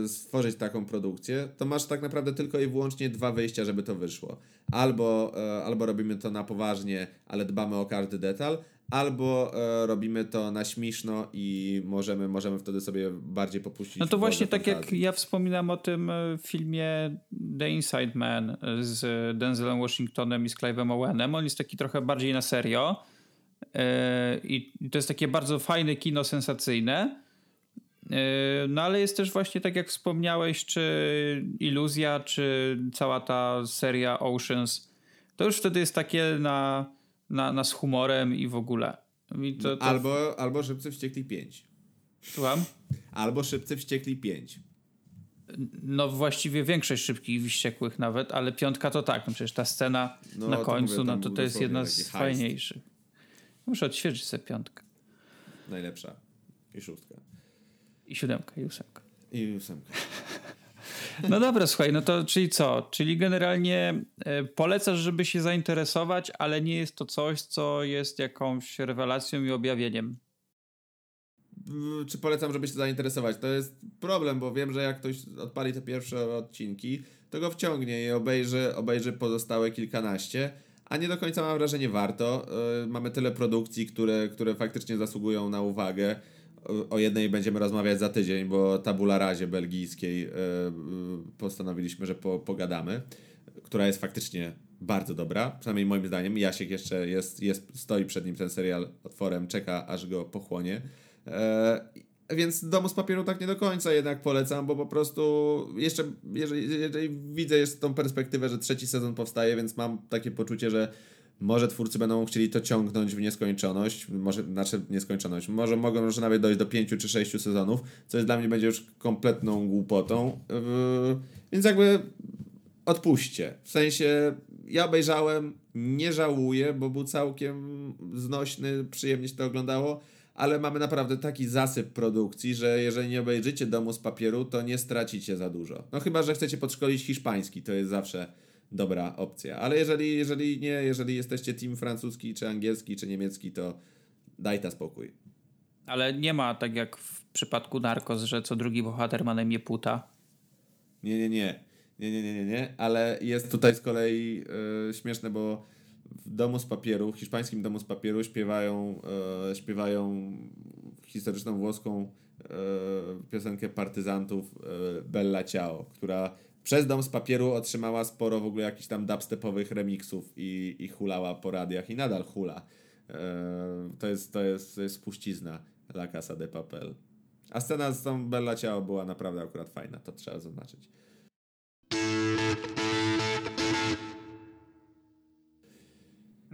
stworzyć taką produkcję, to masz tak naprawdę tylko i wyłącznie dwa wyjścia, żeby to wyszło. Albo, e, albo robimy to na poważnie, ale dbamy o każdy detal, albo e, robimy to na śmieszno i możemy, możemy wtedy sobie bardziej popuścić. No to właśnie tak jak ja wspominam o tym e, filmie The Inside Man z Denzelem Washingtonem i z Clive'em Owenem. On jest taki trochę bardziej na serio e, i to jest takie bardzo fajne kino sensacyjne. E, no ale jest też właśnie tak jak wspomniałeś, czy Iluzja, czy cała ta seria Oceans. To już wtedy jest takie na na, na z humorem i w ogóle. I to, to... Albo, albo Szybcy Wściekli 5. Słucham? Albo Szybcy Wściekli 5. No właściwie większość Szybkich Wściekłych nawet, ale piątka to tak. No przecież ta scena no, na końcu, mówię, no to to jest jedna z fajniejszych. Muszę odświeżyć sobie piątkę. Najlepsza. I szóstka. I siódemka, i ósemka. I ósemka. <laughs> No dobra, słuchaj, no to czyli co? Czyli generalnie e, polecasz, żeby się zainteresować, ale nie jest to coś, co jest jakąś rewelacją i objawieniem. Czy polecam, żeby się zainteresować? To jest problem, bo wiem, że jak ktoś odpali te pierwsze odcinki, to go wciągnie i obejrzy, obejrzy pozostałe kilkanaście, a nie do końca mam wrażenie warto. Yy, mamy tyle produkcji, które, które faktycznie zasługują na uwagę o jednej będziemy rozmawiać za tydzień, bo tabula razie belgijskiej e, postanowiliśmy, że po, pogadamy, która jest faktycznie bardzo dobra, przynajmniej moim zdaniem. Jasiek jeszcze jest, jest, stoi przed nim ten serial otworem, czeka aż go pochłonie. Więc Domu z papieru tak nie do końca jednak polecam, bo po prostu jeszcze, jeżeli, jeżeli widzę jest tą perspektywę, że trzeci sezon powstaje, więc mam takie poczucie, że może twórcy będą chcieli to ciągnąć w nieskończoność, może, znaczy nieskończoność, może mogą już nawet dojść do pięciu czy sześciu sezonów, co jest dla mnie będzie już kompletną głupotą. Yy, więc jakby odpuśćcie. W sensie ja obejrzałem, nie żałuję, bo był całkiem znośny, przyjemnie się to oglądało, ale mamy naprawdę taki zasyp produkcji, że jeżeli nie obejrzycie Domu z papieru, to nie stracicie za dużo. No chyba, że chcecie podszkolić hiszpański, to jest zawsze dobra opcja. Ale jeżeli, jeżeli nie, jeżeli jesteście team francuski, czy angielski, czy niemiecki, to daj ta spokój. Ale nie ma tak jak w przypadku Narcos, że co drugi bohater ma na imię Puta. Nie, nie, nie. Nie, nie, nie, nie, nie. Ale jest tutaj z kolei yy, śmieszne, bo w domu z papieru, w hiszpańskim domu z papieru śpiewają, yy, śpiewają historyczną włoską yy, piosenkę partyzantów Bella Ciao, która przez Dom z Papieru otrzymała sporo w ogóle jakichś tam dubstepowych remixów i, i hulała po radiach i nadal hula. E, to, jest, to, jest, to jest spuścizna La Casa de Papel. A scena z tą Bella Ciao była naprawdę akurat fajna, to trzeba zaznaczyć.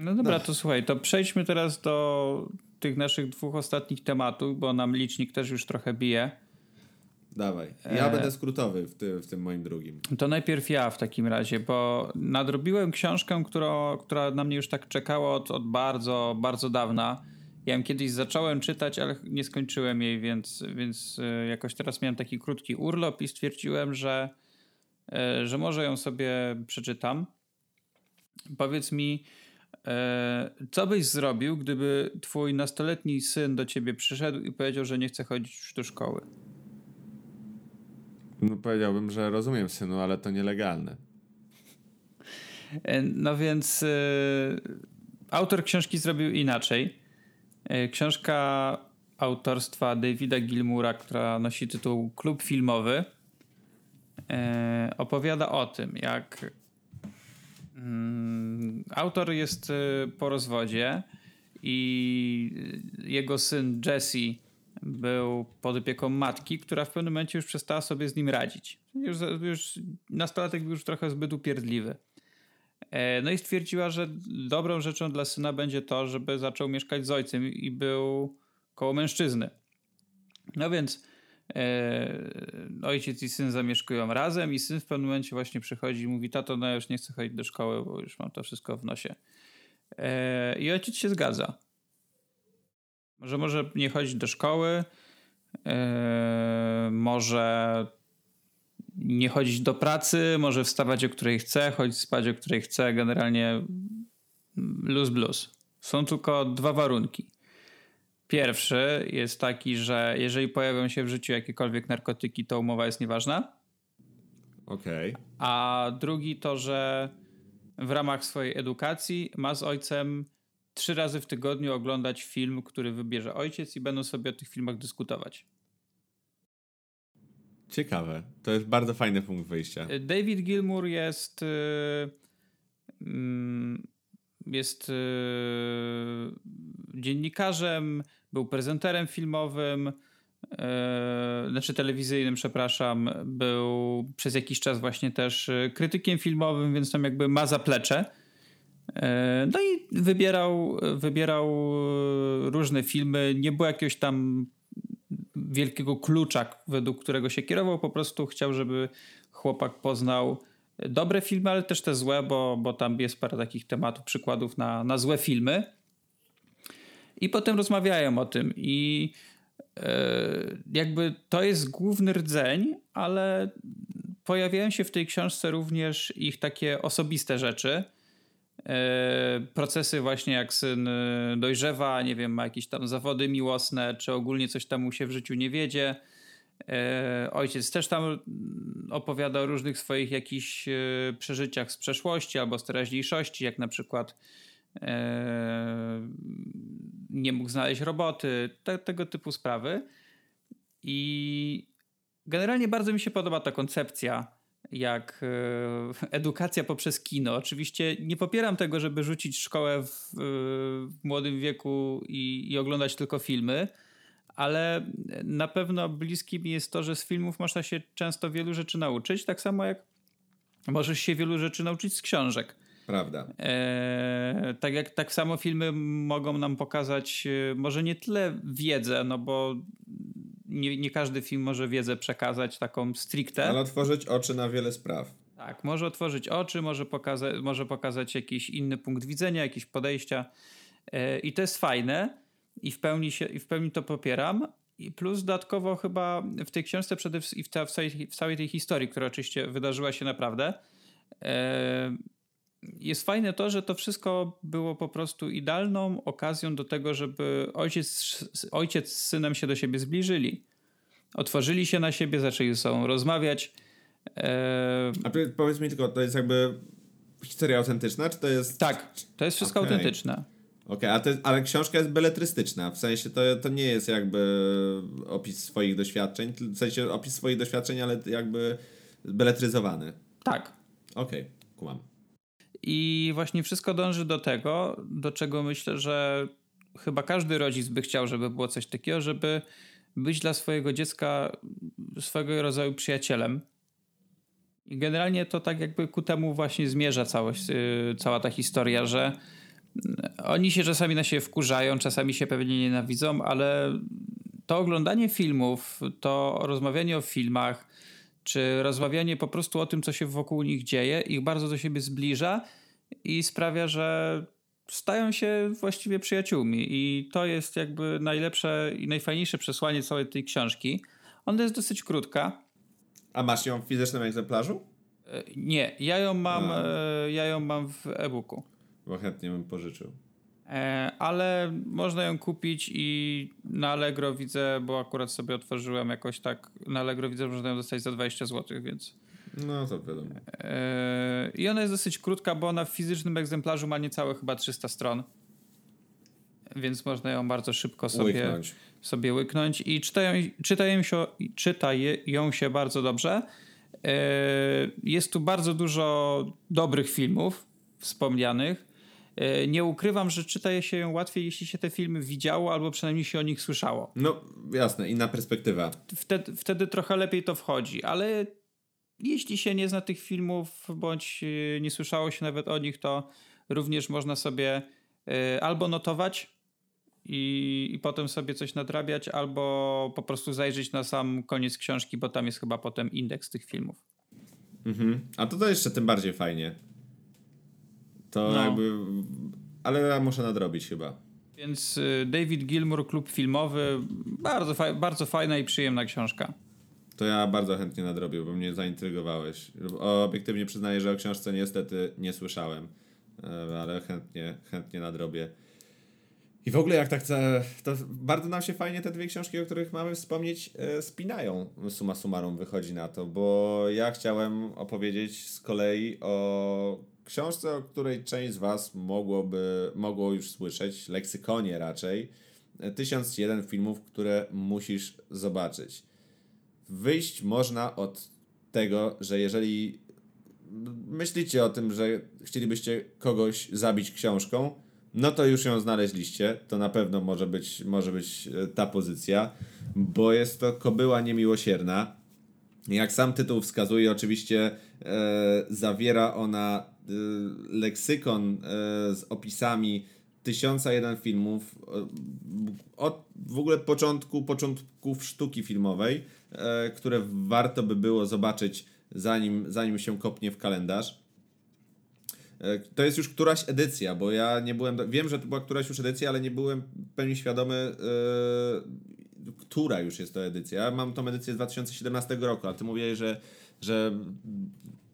No dobra, no. to słuchaj, to przejdźmy teraz do tych naszych dwóch ostatnich tematów, bo nam licznik też już trochę bije. Dawaj. Ja e... będę skrótowy w, ty, w tym moim drugim. To najpierw ja w takim razie, bo nadrobiłem książkę, która, która na mnie już tak czekała od, od bardzo, bardzo dawna. Ja ją kiedyś zacząłem czytać, ale nie skończyłem jej, więc, więc e, jakoś teraz miałem taki krótki urlop i stwierdziłem, że, e, że może ją sobie przeczytam. Powiedz mi, co byś zrobił, gdyby twój nastoletni syn do ciebie przyszedł i powiedział, że nie chce chodzić do szkoły? No powiedziałbym, że rozumiem synu, ale to nielegalne. E, no więc y, autor książki zrobił inaczej. Książka autorstwa Davida Gilmura, która nosi tytuł Klub Filmowy, opowiada o tym, jak autor jest po rozwodzie i jego syn Jesse był pod opieką matki, która w pewnym momencie już przestała sobie z nim radzić. Już, już nastolatek był już trochę zbyt upierdliwy. E, no i stwierdziła, że dobrą rzeczą dla syna będzie to, żeby zaczął mieszkać z ojcem i był koło mężczyzny. No więc ojciec i syn zamieszkują razem i syn w pewnym momencie właśnie przychodzi i mówi, tato, no ja już nie chcę chodzić do szkoły, bo już mam to wszystko w nosie. E, I ojciec się zgadza. Może może nie chodzić do szkoły, e, może nie chodzić do pracy, może wstawać o której chce, chodzić spać o której chce, generalnie luz blues. Są tylko dwa warunki. Pierwszy jest taki, że jeżeli pojawią się w życiu jakiekolwiek narkotyki, to umowa jest nieważna. Okej. Okay. A drugi to, że w ramach swojej edukacji ma z ojcem trzy razy w tygodniu oglądać film, który wybierze ojciec i będą sobie o tych filmach dyskutować. Ciekawe. To jest bardzo fajny punkt wyjścia. David Gilmour jest yy, jest yy, dziennikarzem, był prezenterem filmowym, yy, znaczy telewizyjnym, przepraszam, był przez jakiś czas właśnie też krytykiem filmowym, więc tam jakby ma zaplecze. No i wybierał, wybierał różne filmy. Nie było jakiegoś tam wielkiego klucza, według którego się kierował. Po prostu chciał, żeby chłopak poznał dobre filmy, ale też te złe, bo, bo tam jest parę takich tematów, przykładów na, na złe filmy. I potem rozmawiają o tym i e, jakby to jest główny rdzeń, ale pojawiają się w tej książce również ich takie osobiste rzeczy. E, procesy właśnie jak syn e, dojrzewa, nie wiem, ma jakieś tam zawody miłosne, czy ogólnie coś tam mu się w życiu nie wiedzie. Ojciec też tam opowiada o różnych swoich jakichś przeżyciach z przeszłości albo z teraźniejszości, jak na przykład nie mógł znaleźć roboty, te, tego typu sprawy. I generalnie bardzo mi się podoba ta koncepcja jak e, edukacja poprzez kino. Oczywiście nie popieram tego, żeby rzucić szkołę w, e, w młodym wieku i, i, oglądać tylko filmy, ale na pewno bliskie mi jest to, że z filmów można się często wielu rzeczy nauczyć, tak samo jak możesz się wielu rzeczy nauczyć z książek. Prawda. E, tak jak tak samo filmy mogą nam pokazać e, może nie tyle wiedzę, no bo nie, nie każdy film może wiedzę przekazać taką stricte. Ale otworzyć oczy na wiele spraw. Tak, może otworzyć oczy, może, pokaza może pokazać jakiś inny punkt widzenia, jakieś podejścia. Yy, I to jest fajne i w pełni, się, i w pełni to popieram. I plus dodatkowo chyba w tej książce przede wszystkim w, w, całej, w całej tej historii, która oczywiście wydarzyła się naprawdę, yy, jest fajne to, że to wszystko było po prostu idealną okazją do tego, żeby ojciec, ojciec z synem się do siebie zbliżyli. Otworzyli się na siebie, zaczęli ze sobą rozmawiać. E... A powiedz mi tylko, to jest jakby historia autentyczna, czy to jest... Tak, to jest wszystko okay. autentyczne. Okej, okay, ale książka jest beletrystyczna, w sensie to, to nie jest jakby opis swoich doświadczeń, w sensie opis swoich doświadczeń, ale jakby beletryzowany. Tak. Okej, okay, kumam. I właśnie wszystko dąży do tego, do czego myślę, że chyba każdy rodzic by chciał, żeby było coś takiego, żeby być dla swojego dziecka swego rodzaju przyjacielem. I generalnie to tak jakby ku temu właśnie zmierza całość, y, cała ta historia, że oni się czasami na siebie wkurzają, czasami się pewnie nienawidzą, ale to oglądanie filmów, to rozmawianie o filmach, czy rozmawianie po prostu o tym, co się wokół nich dzieje, ich bardzo do siebie zbliża i sprawia, że stają się właściwie przyjaciółmi. I to jest jakby najlepsze i najfajniejsze przesłanie całej tej książki. Ona jest dosyć krótka. A masz ją w fizycznym egzemplarzu? E, nie, ja ją mam, e, ja ją mam w e-booku. Bo chętnie bym pożyczył. E, ale można ją kupić i na Allegro widzę, bo akurat sobie otworzyłem jakoś tak, na Allegro widzę, że można ją dostać za 20 zł, więc... No to wiadomo. E, I ona jest dosyć krótka, bo ona w fizycznym egzemplarzu ma niecałe chyba 300 stron. Więc można ją bardzo szybko sobie łyknąć, sobie łyknąć. i czytają, czytają, się, czytają się bardzo dobrze. E, jest tu bardzo dużo dobrych filmów wspomnianych nie ukrywam, że czyta się ją łatwiej, jeśli się te filmy widziało, albo przynajmniej się o nich słyszało. No jasne, inna perspektywa. Wtedy, wtedy trochę lepiej to wchodzi, ale jeśli się nie zna tych filmów, bądź e, nie słyszało się nawet o nich, to również można sobie e, albo notować i, i potem sobie coś nadrabiać, albo po prostu zajrzeć na sam koniec książki, bo tam jest chyba potem indeks tych filmów. Mhm. A to to jeszcze tym bardziej fajnie. To no. jakby. Ale ja muszę nadrobić chyba. Więc y, David Gilmour, klub filmowy, bardzo, fa bardzo fajna i przyjemna książka. To ja bardzo chętnie nadrobię, bo mnie zaintrygowałeś. Obiektywnie przyznaję, że o książce niestety nie słyszałem, e, ale chętnie, chętnie nadrobię. I w ogóle jak tak to bardzo nam się fajnie te dwie książki, o których mamy wspomnieć, e, spinają. Suma summarum wychodzi na to, bo ja chciałem opowiedzieć z kolei o książce, o której część z Was mogłoby, mogło już słyszeć, leksykonie raczej. 1001 filmów, które musisz zobaczyć. Wyjść można od tego, że jeżeli myślicie o tym, że chcielibyście kogoś zabić książką, no to już ją znaleźliście. To na pewno może być, może być e, ta pozycja, bo jest to kobyła niemiłosierna. Jak sam tytuł wskazuje, oczywiście e, zawiera ona leksykon e, z opisami tysiąca jeden filmów e, od w ogóle początku, początków sztuki filmowej, które warto by było zobaczyć zanim, zanim się kopnie w kalendarz. To jest już któraś edycja, bo ja nie byłem. Wiem, że to była któraś już edycja, ale nie byłem pełni świadomy, yy, która już jest to edycja. Ja mam tą edycję z 2017 roku, a ty mówiłeś, że, że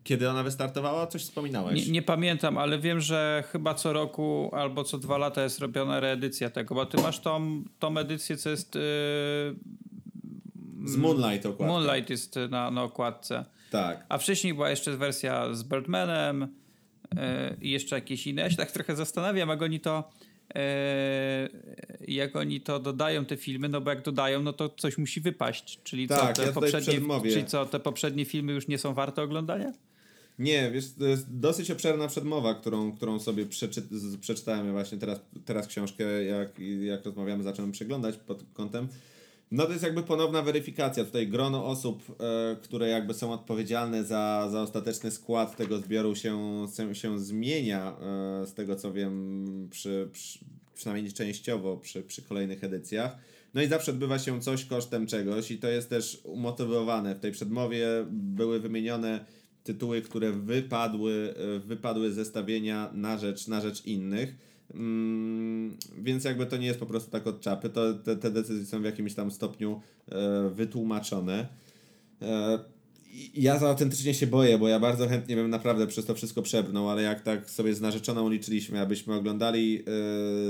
kiedy ona wystartowała? Coś wspominałeś? Nie, nie, pamiętam, ale wiem, że chyba co roku albo co dwa lata jest robiona reedycja tego, bo ty masz tą, tą edycję, co jest. Yy, z Moonlight okładka. Moonlight jest na, na okładce. Tak. A wcześniej była jeszcze wersja z Birdmanem E, i jeszcze jakieś inne. Ja się tak trochę zastanawiam, jak oni to e, jak oni to dodają te filmy, no bo jak dodają, no to coś musi wypaść. Czyli tak, co, te ja poprzednie, czyli co, te poprzednie filmy już nie są warte oglądania? Nie, wiesz, to jest dosyć obszerna przedmowa, którą, którą sobie przeczy, przeczytałem ja właśnie teraz, teraz książkę, jak, jak rozmawiamy, zacząłem przeglądać pod kątem no to jest jakby ponowna weryfikacja. Tutaj grono osób, e, które jakby są odpowiedzialne za, za ostateczny skład tego zbioru się, się, się zmienia, e, z tego co wiem, przy, przy, przynajmniej częściowo przy, przy kolejnych edycjach. No i zawsze odbywa się coś kosztem czegoś i to jest też umotywowane. W tej przedmowie były wymienione tytuły, które wypadły, e, wypadły zestawienia na rzecz, na rzecz innych. Mm, więc jakby to nie jest po prostu tak od czapy, to te, te decyzje są w jakimś tam stopniu e, wytłumaczone. E, ja za autentycznie się boję, bo ja bardzo chętnie bym naprawdę przez to wszystko przebrnął, ale jak tak sobie z narzeczoną liczyliśmy, abyśmy oglądali e,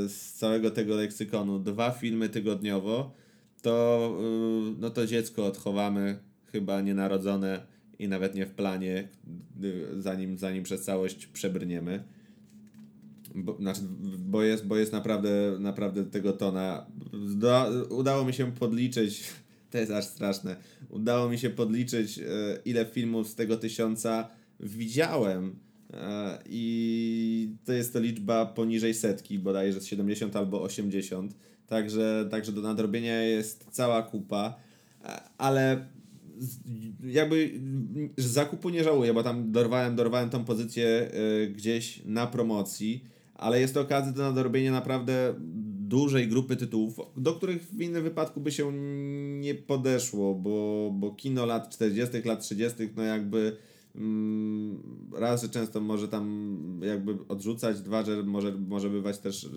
z całego tego leksykonu dwa filmy tygodniowo, to, e, no to dziecko odchowamy chyba nienarodzone i nawet nie w planie, zanim, zanim przez całość przebrniemy. Bo, znaczy, bo, jest, bo jest naprawdę, naprawdę tego tona. udało mi się podliczyć, <laughs> to jest aż straszne, udało mi się podliczyć, e, ile filmów z tego tysiąca widziałem. E, I to jest to liczba poniżej setki, bodajże z 70 albo 80. Także, także do nadrobienia jest cała kupa, e, ale jakby zakupu nie żałuję, bo tam dorwałem, dorwałem tą pozycję gdzieś na promocji ale jest to okazja do nadrobienia naprawdę dużej grupy tytułów, do których w innym wypadku by się nie podeszło, bo, bo kino lat 40., lat 30., no jakby raz, że często może tam jakby odrzucać, dwa, że może, może bywać też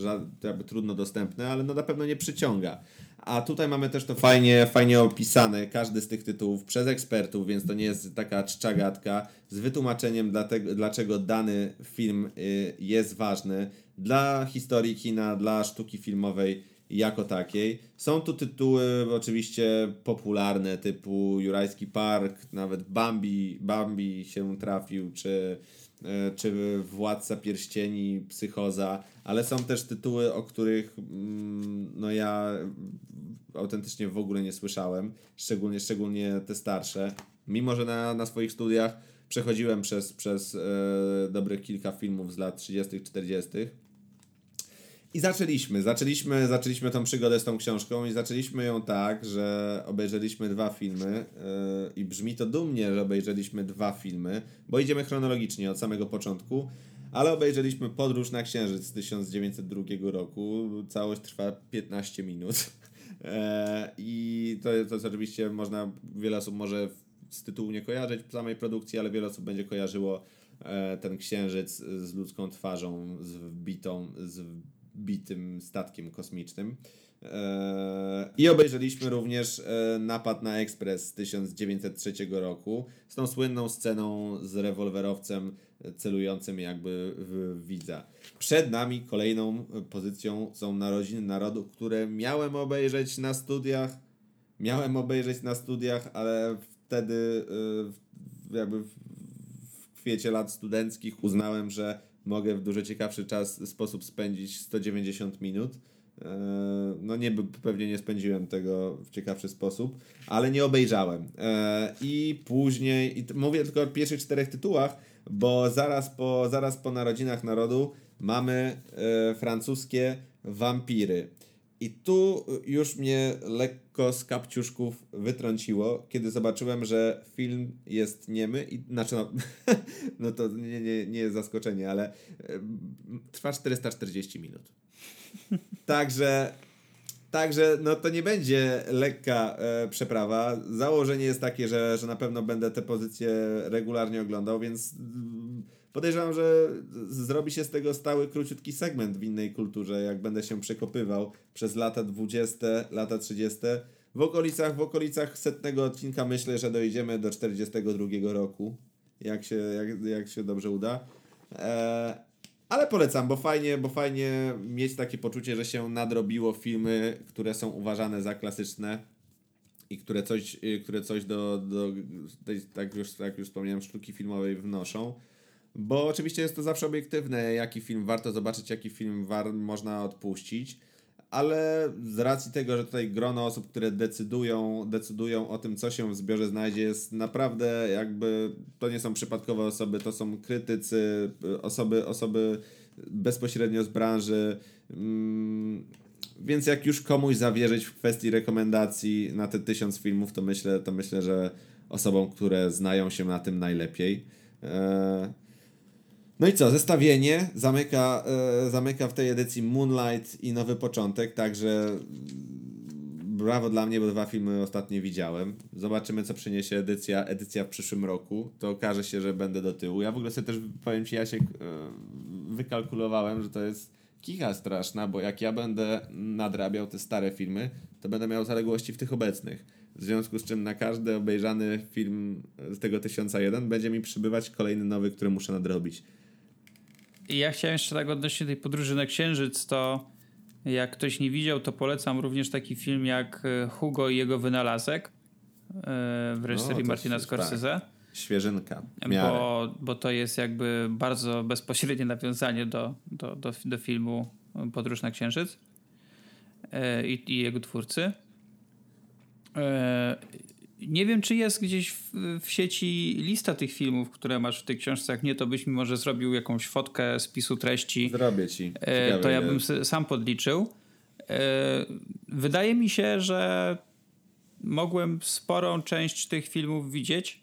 jakby trudno dostępne, ale no na pewno nie przyciąga. A tutaj mamy też to fajnie, fajnie opisane, każdy z tych tytułów przez ekspertów, więc to nie jest taka czczagadka, z wytłumaczeniem dlatego, dlaczego dany film y, jest ważny. Dla historii kina, dla sztuki filmowej jako takiej. Są tu tytuły oczywiście popularne typu Jurajski Park, nawet Bambi, Bambi się trafił, czy E, czy Władca Pierścieni, Psychoza, ale są też tytuły, o których mm, no ja autentycznie w ogóle nie słyszałem, szczególnie, szczególnie te starsze. Mimo, że na, na swoich studiach przechodziłem przez, przez e, dobrych kilka filmów z lat 30., 40., I zaczęliśmy, zaczęliśmy, zaczęliśmy tą przygodę z tą książką i zaczęliśmy ją tak, że obejrzeliśmy dwa filmy yy, i brzmi to dumnie, że obejrzeliśmy dwa filmy, bo idziemy chronologicznie od samego początku, ale obejrzeliśmy Podróż na Księżyc z 1902 roku, całość trwa 15 minut. <laughs> E, i to, to jest oczywiście można, wiele osób może z tytułu nie kojarzyć samej produkcji, ale wiele osób będzie kojarzyło e, ten księżyc z ludzką twarzą, z wbitą, z bitym statkiem kosmicznym. E, I obejrzeliśmy również e, Napad na Ekspres z 1903 roku z tą słynną sceną z rewolwerowcem celującym jakby w widza. Przed nami kolejną pozycją są Narodziny Narodu, które miałem obejrzeć na studiach. Miałem obejrzeć na studiach, ale wtedy e, jakby w kwiecie lat studenckich uznałem, że mogę w dużo ciekawszy czas, sposób spędzić 190 minut. E, no nie, pewnie nie spędziłem tego w ciekawszy sposób, ale nie obejrzałem. E, I później, i mówię tylko o pierwszych czterech tytułach, bo zaraz po, zaraz po Narodzinach Narodu mamy e, francuskie Wampiry. I tu już mnie lekko z kapciuszków wytrąciło, kiedy zobaczyłem, że film jest niemy i znaczy no, <laughs> no to nie, nie, nie jest zaskoczenie, ale trwa 440 minut. <laughs> Także Także no to nie będzie lekka e, przeprawa. Założenie jest takie, że, że na pewno będę te pozycje regularnie oglądał, więc Podejrzewam, że zrobi się z tego stały, króciutki segment w innej kulturze, jak będę się przekopywał przez lata 20, lata 30. W okolicach, w okolicach setnego odcinka myślę, że dojdziemy do 42 roku, jak się, jak, jak się dobrze uda. Eee, ale polecam, bo fajnie, bo fajnie mieć takie poczucie, że się nadrobiło filmy, które są uważane za klasyczne i które coś, które coś do, do tej, tak, już, tak już wspomniałem, sztuki filmowej wnoszą. Bo oczywiście jest to zawsze obiektywne, jaki film warto zobaczyć, jaki film war można odpuścić, ale z racji tego, że tutaj grono osób, które decydują, decydują o tym, co się w zbiorze znajdzie, jest naprawdę jakby, to nie są przypadkowe osoby, to są krytycy, osoby, osoby bezpośrednio z branży. Mm, więc jak już komuś zawierzyć w kwestii rekomendacji na te tysiąc filmów, to myślę, to myślę, że osobom, które znają się na tym najlepiej. E, no i co, zestawienie zamyka, e, zamyka w tej edycji Moonlight i Nowy Początek, także brawo dla mnie, bo dwa filmy ostatnio widziałem. Zobaczymy, co przyniesie edycja, edycja w przyszłym roku. To okaże się, że będę do tyłu. Ja w ogóle sobie też, powiem Ci, Jasiek, e, wykalkulowałem, że to jest kicha straszna, bo jak ja będę nadrabiał te stare filmy, to będę miał zaległości w tych obecnych. W związku z czym na każdy obejrzany film z tego 1001 będzie mi przybywać kolejny nowy, który muszę nadrobić. Ja chciałem jeszcze tak odnośnie tej podróży na Księżyc, to jak ktoś nie widział, to polecam również taki film jak e, Hugo i jego wynalazek e, w reżyserii no, Martina Scorsese. Tak. Świeżynka. Bo, bo to jest jakby bardzo bezpośrednie nawiązanie do, do, do, do filmu Podróż na Księżyc e, i, i jego twórcy. Nie wiem, czy jest gdzieś w, w, sieci lista tych filmów, które masz w tych książce. Jak nie, to byś mi może zrobił jakąś fotkę spisu treści. Zrobię ci. E, Ciekawe, to ja bym sam podliczył. E, wydaje mi się, że mogłem sporą część tych filmów widzieć.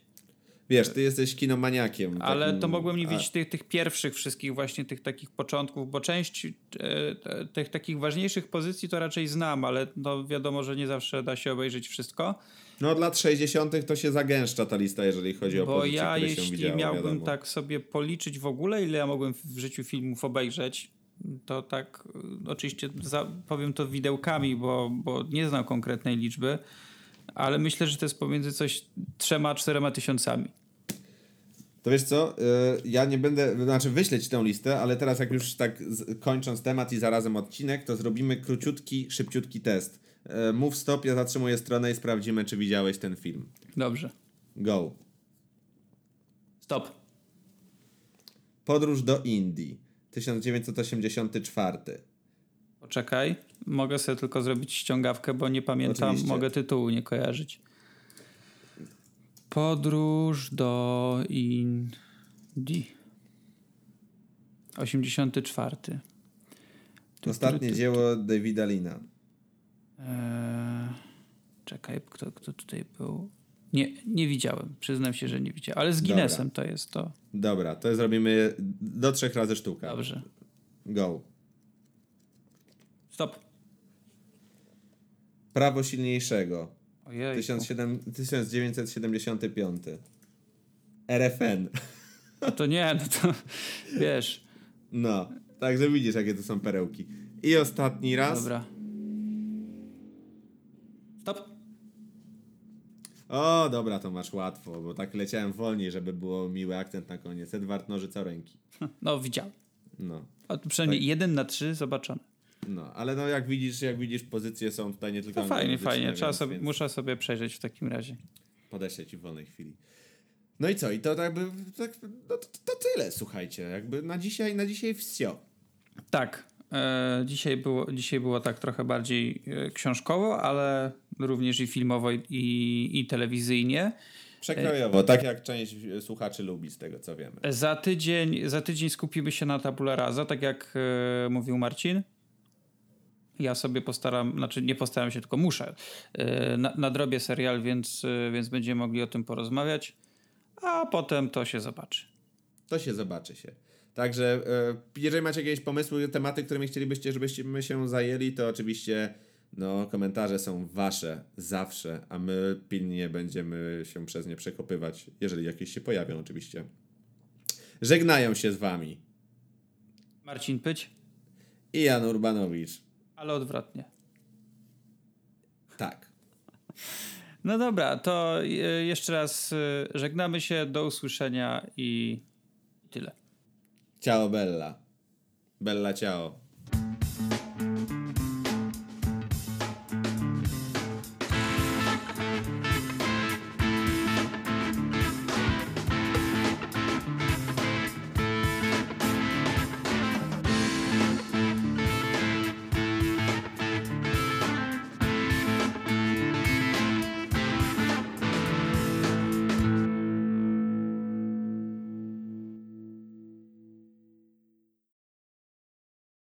Wiesz, ty jesteś kinomaniakiem. Ale takim... to mogłem nie widzieć tych, tych pierwszych wszystkich właśnie tych takich początków, bo część e, tych takich ważniejszych pozycji to raczej znam, ale no wiadomo, że nie zawsze da się obejrzeć wszystko. No od lat 60. to się zagęszcza ta lista, jeżeli chodzi o Bo pozycje, ja które jeśli widziało, miałbym wiadomo. tak sobie policzyć w ogóle, ile ja mogłem w życiu filmów obejrzeć, to tak y, oczywiście za, powiem to widełkami, bo, bo nie znam konkretnej liczby, ale myślę, że to jest pomiędzy coś trzema, czterema tysiącami. To wiesz co, y, ja nie będę, znaczy wyślę ci tę listę, ale teraz jak już tak kończąc temat i zarazem odcinek, to zrobimy króciutki, szybciutki test. E, mów stop, ja zatrzymuję stronę i sprawdzimy, czy widziałeś ten film. Dobrze. Go. Stop. Podróż do Indii. 1984. Poczekaj. Mogę sobie tylko zrobić ściągawkę, bo nie pamiętam. Oczywiście. Mogę tytułu nie kojarzyć. Podróż do Indii. 84. Ostatnie dzieło Davida Lina. Eee, czekaj, kto, kto tutaj był? Nie, nie widziałem. Przyznam się, że nie widziałem. Ale z Guinnessem to jest to. Dobra, to zrobimy do trzech razy sztuka. Dobrze. Go. Stop. Prawo silniejszego. Ojej. 1975. RFN. A to nie, no to wiesz. No, także widzisz, jakie to są perełki. I ostatni raz. Dobra. O, dobra, to masz łatwo, bo tak leciałem wolniej, żeby było miły akcent na koniec. Edward Nożyca ręki. No, widziałem. No. A przynajmniej tak. jeden na trzy zobaczony. No, ale no jak widzisz, jak widzisz, pozycje są tutaj nie tylko no Fajnie, fajnie. Trzeba sobie, więc... Muszę sobie przejrzeć w takim razie. Podeślę ci w wolnej chwili. No i co? I to jakby tak, no to, to, tyle, słuchajcie. Jakby na dzisiaj, na dzisiaj wsio. Tak. E, dzisiaj, było, dzisiaj było tak trochę bardziej e, książkowo, ale również i filmowo, i, i telewizyjnie. Przekrojowo, tak jak część słuchaczy lubi, z tego co wiemy. Za tydzień, za tydzień skupimy się na tabula rasa, tak jak e, mówił Marcin. Ja sobie postaram, znaczy nie postaram się, tylko muszę. E, na, nadrobię serial, więc, e, więc będziemy mogli o tym porozmawiać, a potem to się zobaczy. To się zobaczy się. Także e, jeżeli macie jakieś pomysły, tematy, którymi chcielibyście, żebyśmy się zajęli, to oczywiście no, komentarze są wasze zawsze, a my pilnie będziemy się przez nie przekopywać, jeżeli jakieś się pojawią oczywiście. Żegnają się z wami Marcin Pyć i Jan Urbanowicz. Ale odwrotnie. Tak. No dobra, to e, jeszcze raz e, żegnamy się, do usłyszenia i tyle. Ciao Bella. Bella ciao.